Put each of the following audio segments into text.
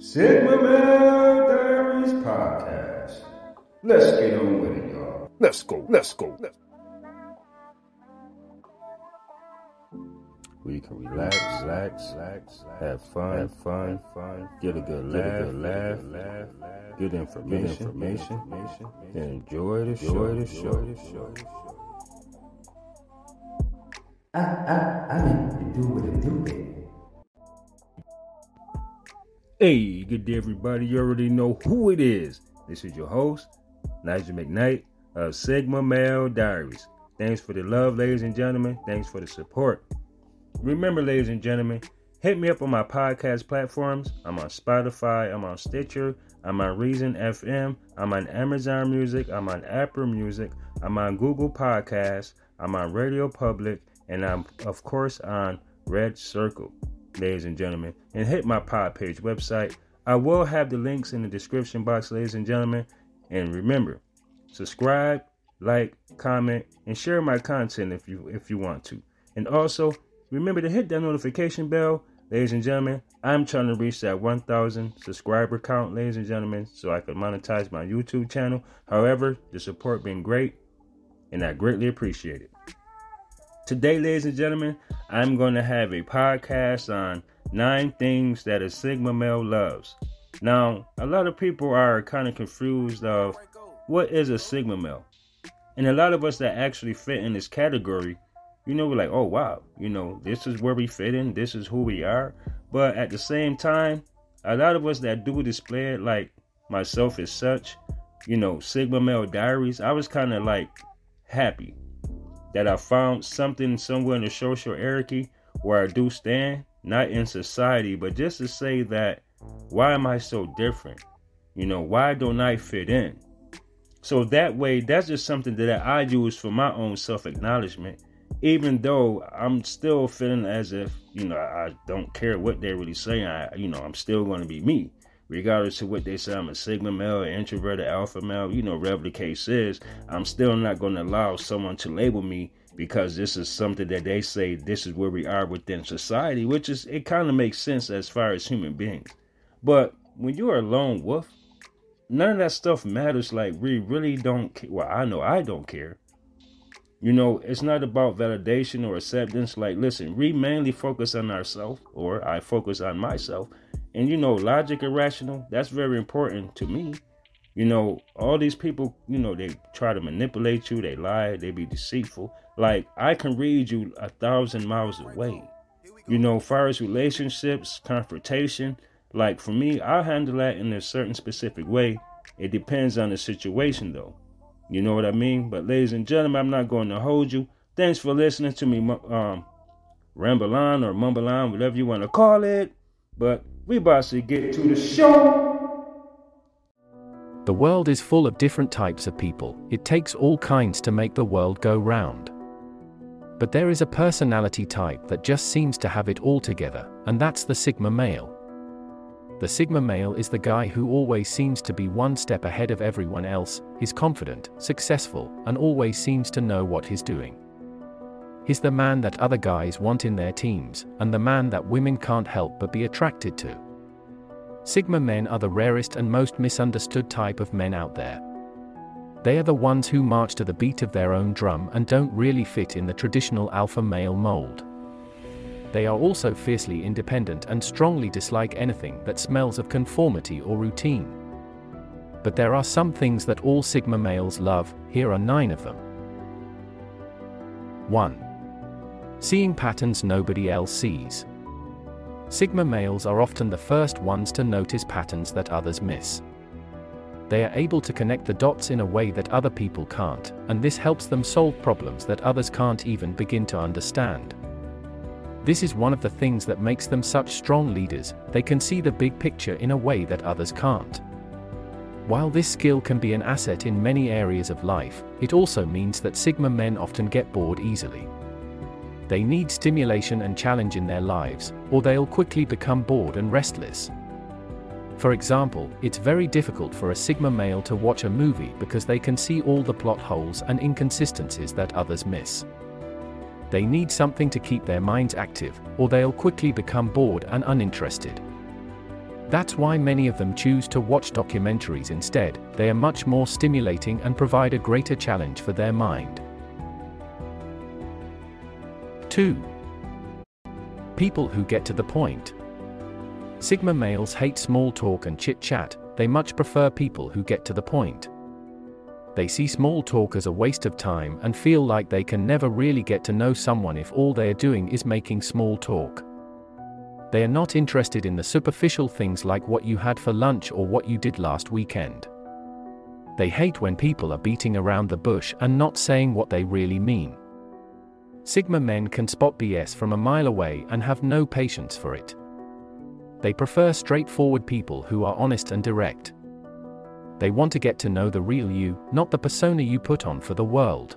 Sigma Male Diaries Podcast. Let's get on with it, y'all. Let's go. Let's go. Let's We can relax, relax, relax, have fun, have fun, fun, get a good laugh, good laugh, laugh, laugh, good information, information, and enjoy the show, the show, the show. I, I, I mean to do what it do, Hey, good day, everybody. You already know who it is. This is your host, Nigel McKnight of Sigma Male Diaries. Thanks for the love, ladies and gentlemen. Thanks for the support. Remember, ladies and gentlemen, hit me up on my podcast platforms. I'm on Spotify, I'm on Stitcher, I'm on Reason FM, I'm on Amazon Music, I'm on Apple Music, I'm on Google Podcasts, I'm on Radio Public, and I'm, of course, on Red Circle, ladies and gentlemen. And hit my pod page website. I will have the links in the description box, ladies and gentlemen. And remember, subscribe, like, comment, and share my content if you if you want to. And also, Remember to hit that notification bell, ladies and gentlemen. I'm trying to reach that 1,000 subscriber count, ladies and gentlemen, so I can monetize my YouTube channel. However, the support been great, and I greatly appreciate it. Today, ladies and gentlemen, I'm going to have a podcast on nine things that a Sigma male loves. Now, a lot of people are kind of confused of what is a Sigma male, and a lot of us that actually fit in this category you know, we're like, oh wow, you know, this is where we fit in, this is who we are. But at the same time, a lot of us that do display it, like myself as such, you know, Sigma Male Diaries, I was kind of like happy that I found something somewhere in the social hierarchy where I do stand, not in society, but just to say that why am I so different? You know, why don't I fit in? So that way, that's just something that I use for my own self acknowledgement even though I'm still feeling as if, you know, I don't care what they're really saying, I, you know, I'm still going to be me. Regardless of what they say, I'm a Sigma male, an introverted alpha male, you know, whatever the case is, I'm still not going to allow someone to label me because this is something that they say this is where we are within society, which is, it kind of makes sense as far as human beings. But when you're a lone wolf, none of that stuff matters. Like, we really don't, care. well, I know I don't care you know, it's not about validation or acceptance. Like, listen, we mainly focus on ourselves, or I focus on myself. And, you know, logic and rational, that's very important to me. You know, all these people, you know, they try to manipulate you, they lie, they be deceitful. Like, I can read you a thousand miles away. You know, far as relationships, confrontation, like for me, i handle that in a certain specific way. It depends on the situation, though. You know what I mean? But ladies and gentlemen, I'm not going to hold you. Thanks for listening to me um, ramble on or mumble on, whatever you want to call it. But we about to get to the show. The world is full of different types of people. It takes all kinds to make the world go round. But there is a personality type that just seems to have it all together, and that's the Sigma male. The Sigma male is the guy who always seems to be one step ahead of everyone else, he's confident, successful, and always seems to know what he's doing. He's the man that other guys want in their teams, and the man that women can't help but be attracted to. Sigma men are the rarest and most misunderstood type of men out there. They are the ones who march to the beat of their own drum and don't really fit in the traditional alpha male mold. They are also fiercely independent and strongly dislike anything that smells of conformity or routine. But there are some things that all Sigma males love, here are nine of them. 1. Seeing patterns nobody else sees. Sigma males are often the first ones to notice patterns that others miss. They are able to connect the dots in a way that other people can't, and this helps them solve problems that others can't even begin to understand. This is one of the things that makes them such strong leaders, they can see the big picture in a way that others can't. While this skill can be an asset in many areas of life, it also means that Sigma men often get bored easily. They need stimulation and challenge in their lives, or they'll quickly become bored and restless. For example, it's very difficult for a Sigma male to watch a movie because they can see all the plot holes and inconsistencies that others miss. They need something to keep their minds active, or they'll quickly become bored and uninterested. That's why many of them choose to watch documentaries instead, they are much more stimulating and provide a greater challenge for their mind. 2. People who get to the point. Sigma males hate small talk and chit chat, they much prefer people who get to the point. They see small talk as a waste of time and feel like they can never really get to know someone if all they are doing is making small talk. They are not interested in the superficial things like what you had for lunch or what you did last weekend. They hate when people are beating around the bush and not saying what they really mean. Sigma men can spot BS from a mile away and have no patience for it. They prefer straightforward people who are honest and direct. They want to get to know the real you, not the persona you put on for the world.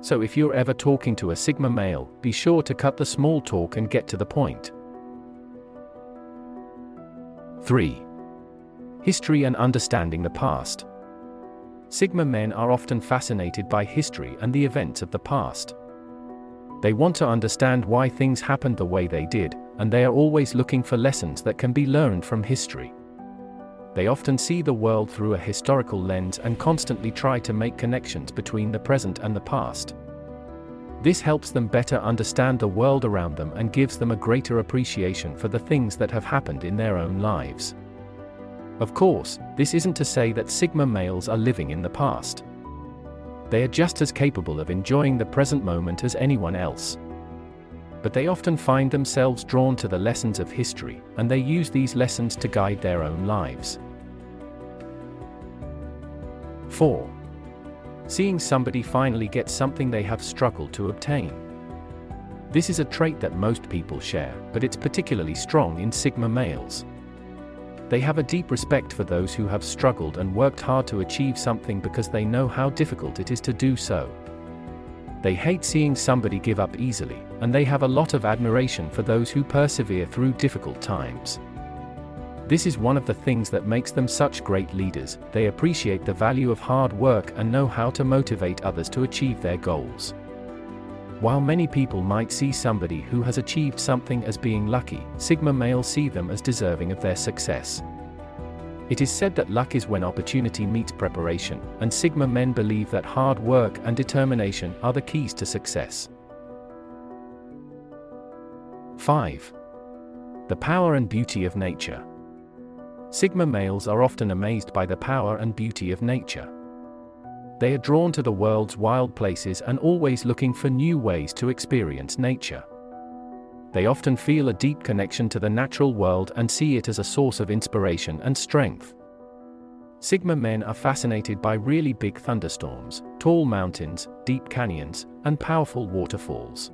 So if you're ever talking to a Sigma male, be sure to cut the small talk and get to the point. 3. History and understanding the past. Sigma men are often fascinated by history and the events of the past. They want to understand why things happened the way they did, and they are always looking for lessons that can be learned from history. They often see the world through a historical lens and constantly try to make connections between the present and the past. This helps them better understand the world around them and gives them a greater appreciation for the things that have happened in their own lives. Of course, this isn't to say that Sigma males are living in the past. They are just as capable of enjoying the present moment as anyone else. But they often find themselves drawn to the lessons of history, and they use these lessons to guide their own lives. 4. Seeing somebody finally get something they have struggled to obtain. This is a trait that most people share, but it's particularly strong in Sigma males. They have a deep respect for those who have struggled and worked hard to achieve something because they know how difficult it is to do so. They hate seeing somebody give up easily, and they have a lot of admiration for those who persevere through difficult times. This is one of the things that makes them such great leaders, they appreciate the value of hard work and know how to motivate others to achieve their goals. While many people might see somebody who has achieved something as being lucky, Sigma males see them as deserving of their success. It is said that luck is when opportunity meets preparation, and Sigma men believe that hard work and determination are the keys to success. 5. The power and beauty of nature. Sigma males are often amazed by the power and beauty of nature. They are drawn to the world's wild places and always looking for new ways to experience nature. They often feel a deep connection to the natural world and see it as a source of inspiration and strength. Sigma men are fascinated by really big thunderstorms, tall mountains, deep canyons, and powerful waterfalls.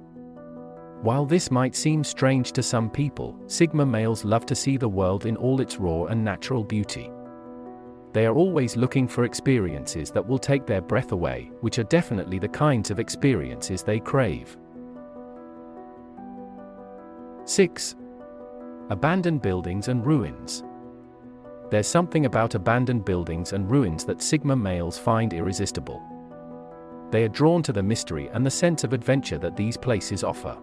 While this might seem strange to some people, Sigma males love to see the world in all its raw and natural beauty. They are always looking for experiences that will take their breath away, which are definitely the kinds of experiences they crave. 6. Abandoned buildings and ruins. There's something about abandoned buildings and ruins that Sigma males find irresistible. They are drawn to the mystery and the sense of adventure that these places offer.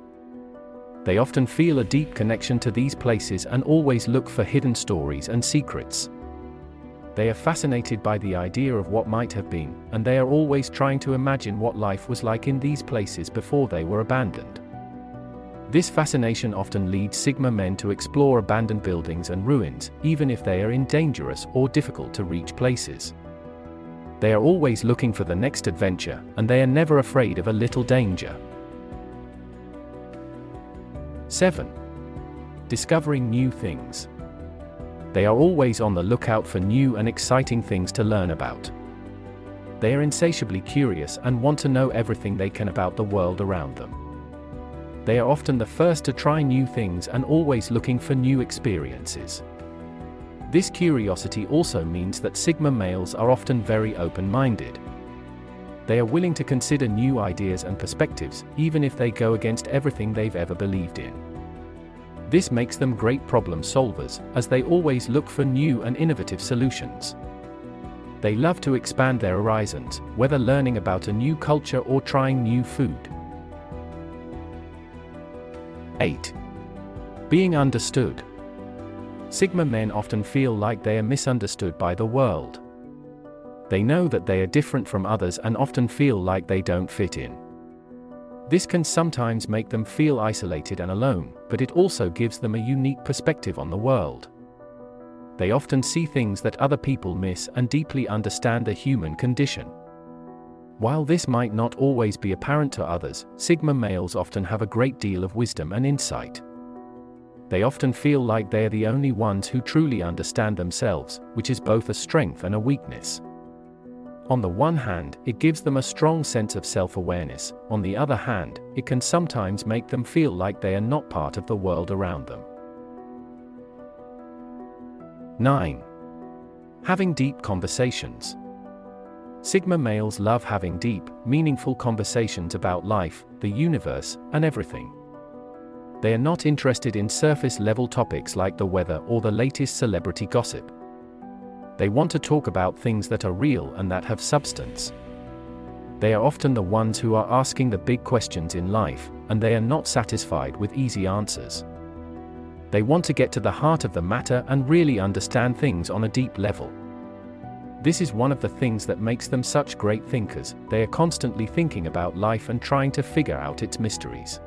They often feel a deep connection to these places and always look for hidden stories and secrets. They are fascinated by the idea of what might have been, and they are always trying to imagine what life was like in these places before they were abandoned. This fascination often leads Sigma men to explore abandoned buildings and ruins, even if they are in dangerous or difficult to reach places. They are always looking for the next adventure, and they are never afraid of a little danger. 7. Discovering new things. They are always on the lookout for new and exciting things to learn about. They are insatiably curious and want to know everything they can about the world around them. They are often the first to try new things and always looking for new experiences. This curiosity also means that Sigma males are often very open minded. They are willing to consider new ideas and perspectives, even if they go against everything they've ever believed in. This makes them great problem solvers, as they always look for new and innovative solutions. They love to expand their horizons, whether learning about a new culture or trying new food. 8. Being understood. Sigma men often feel like they are misunderstood by the world. They know that they are different from others and often feel like they don't fit in. This can sometimes make them feel isolated and alone, but it also gives them a unique perspective on the world. They often see things that other people miss and deeply understand the human condition. While this might not always be apparent to others, Sigma males often have a great deal of wisdom and insight. They often feel like they are the only ones who truly understand themselves, which is both a strength and a weakness. On the one hand, it gives them a strong sense of self awareness, on the other hand, it can sometimes make them feel like they are not part of the world around them. 9. Having deep conversations. Sigma males love having deep, meaningful conversations about life, the universe, and everything. They are not interested in surface level topics like the weather or the latest celebrity gossip. They want to talk about things that are real and that have substance. They are often the ones who are asking the big questions in life, and they are not satisfied with easy answers. They want to get to the heart of the matter and really understand things on a deep level. This is one of the things that makes them such great thinkers, they are constantly thinking about life and trying to figure out its mysteries.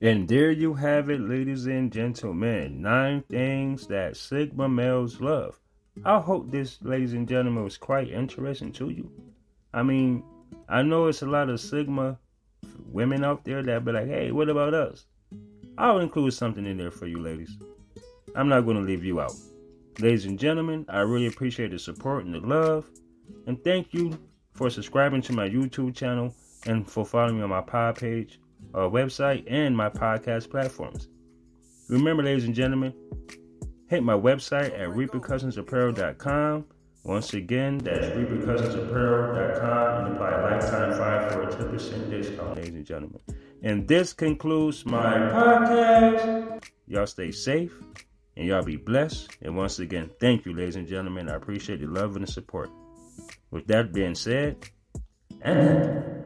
And there you have it, ladies and gentlemen. Nine things that Sigma males love. I hope this, ladies and gentlemen, was quite interesting to you. I mean, I know it's a lot of Sigma women out there that be like, hey, what about us? I'll include something in there for you, ladies. I'm not going to leave you out. Ladies and gentlemen, I really appreciate the support and the love. And thank you for subscribing to my YouTube channel and for following me on my pod page uh, website and my podcast platforms. Remember, ladies and gentlemen, hit my website at repercussionsapparel.com. Once again, that's repercussionsapparel.com and apply lifetime five for a 10% discount, ladies and gentlemen. And this concludes my podcast. Y'all stay safe and y'all be blessed. And once again, thank you, ladies and gentlemen. I appreciate the love and the support. With that being said, and.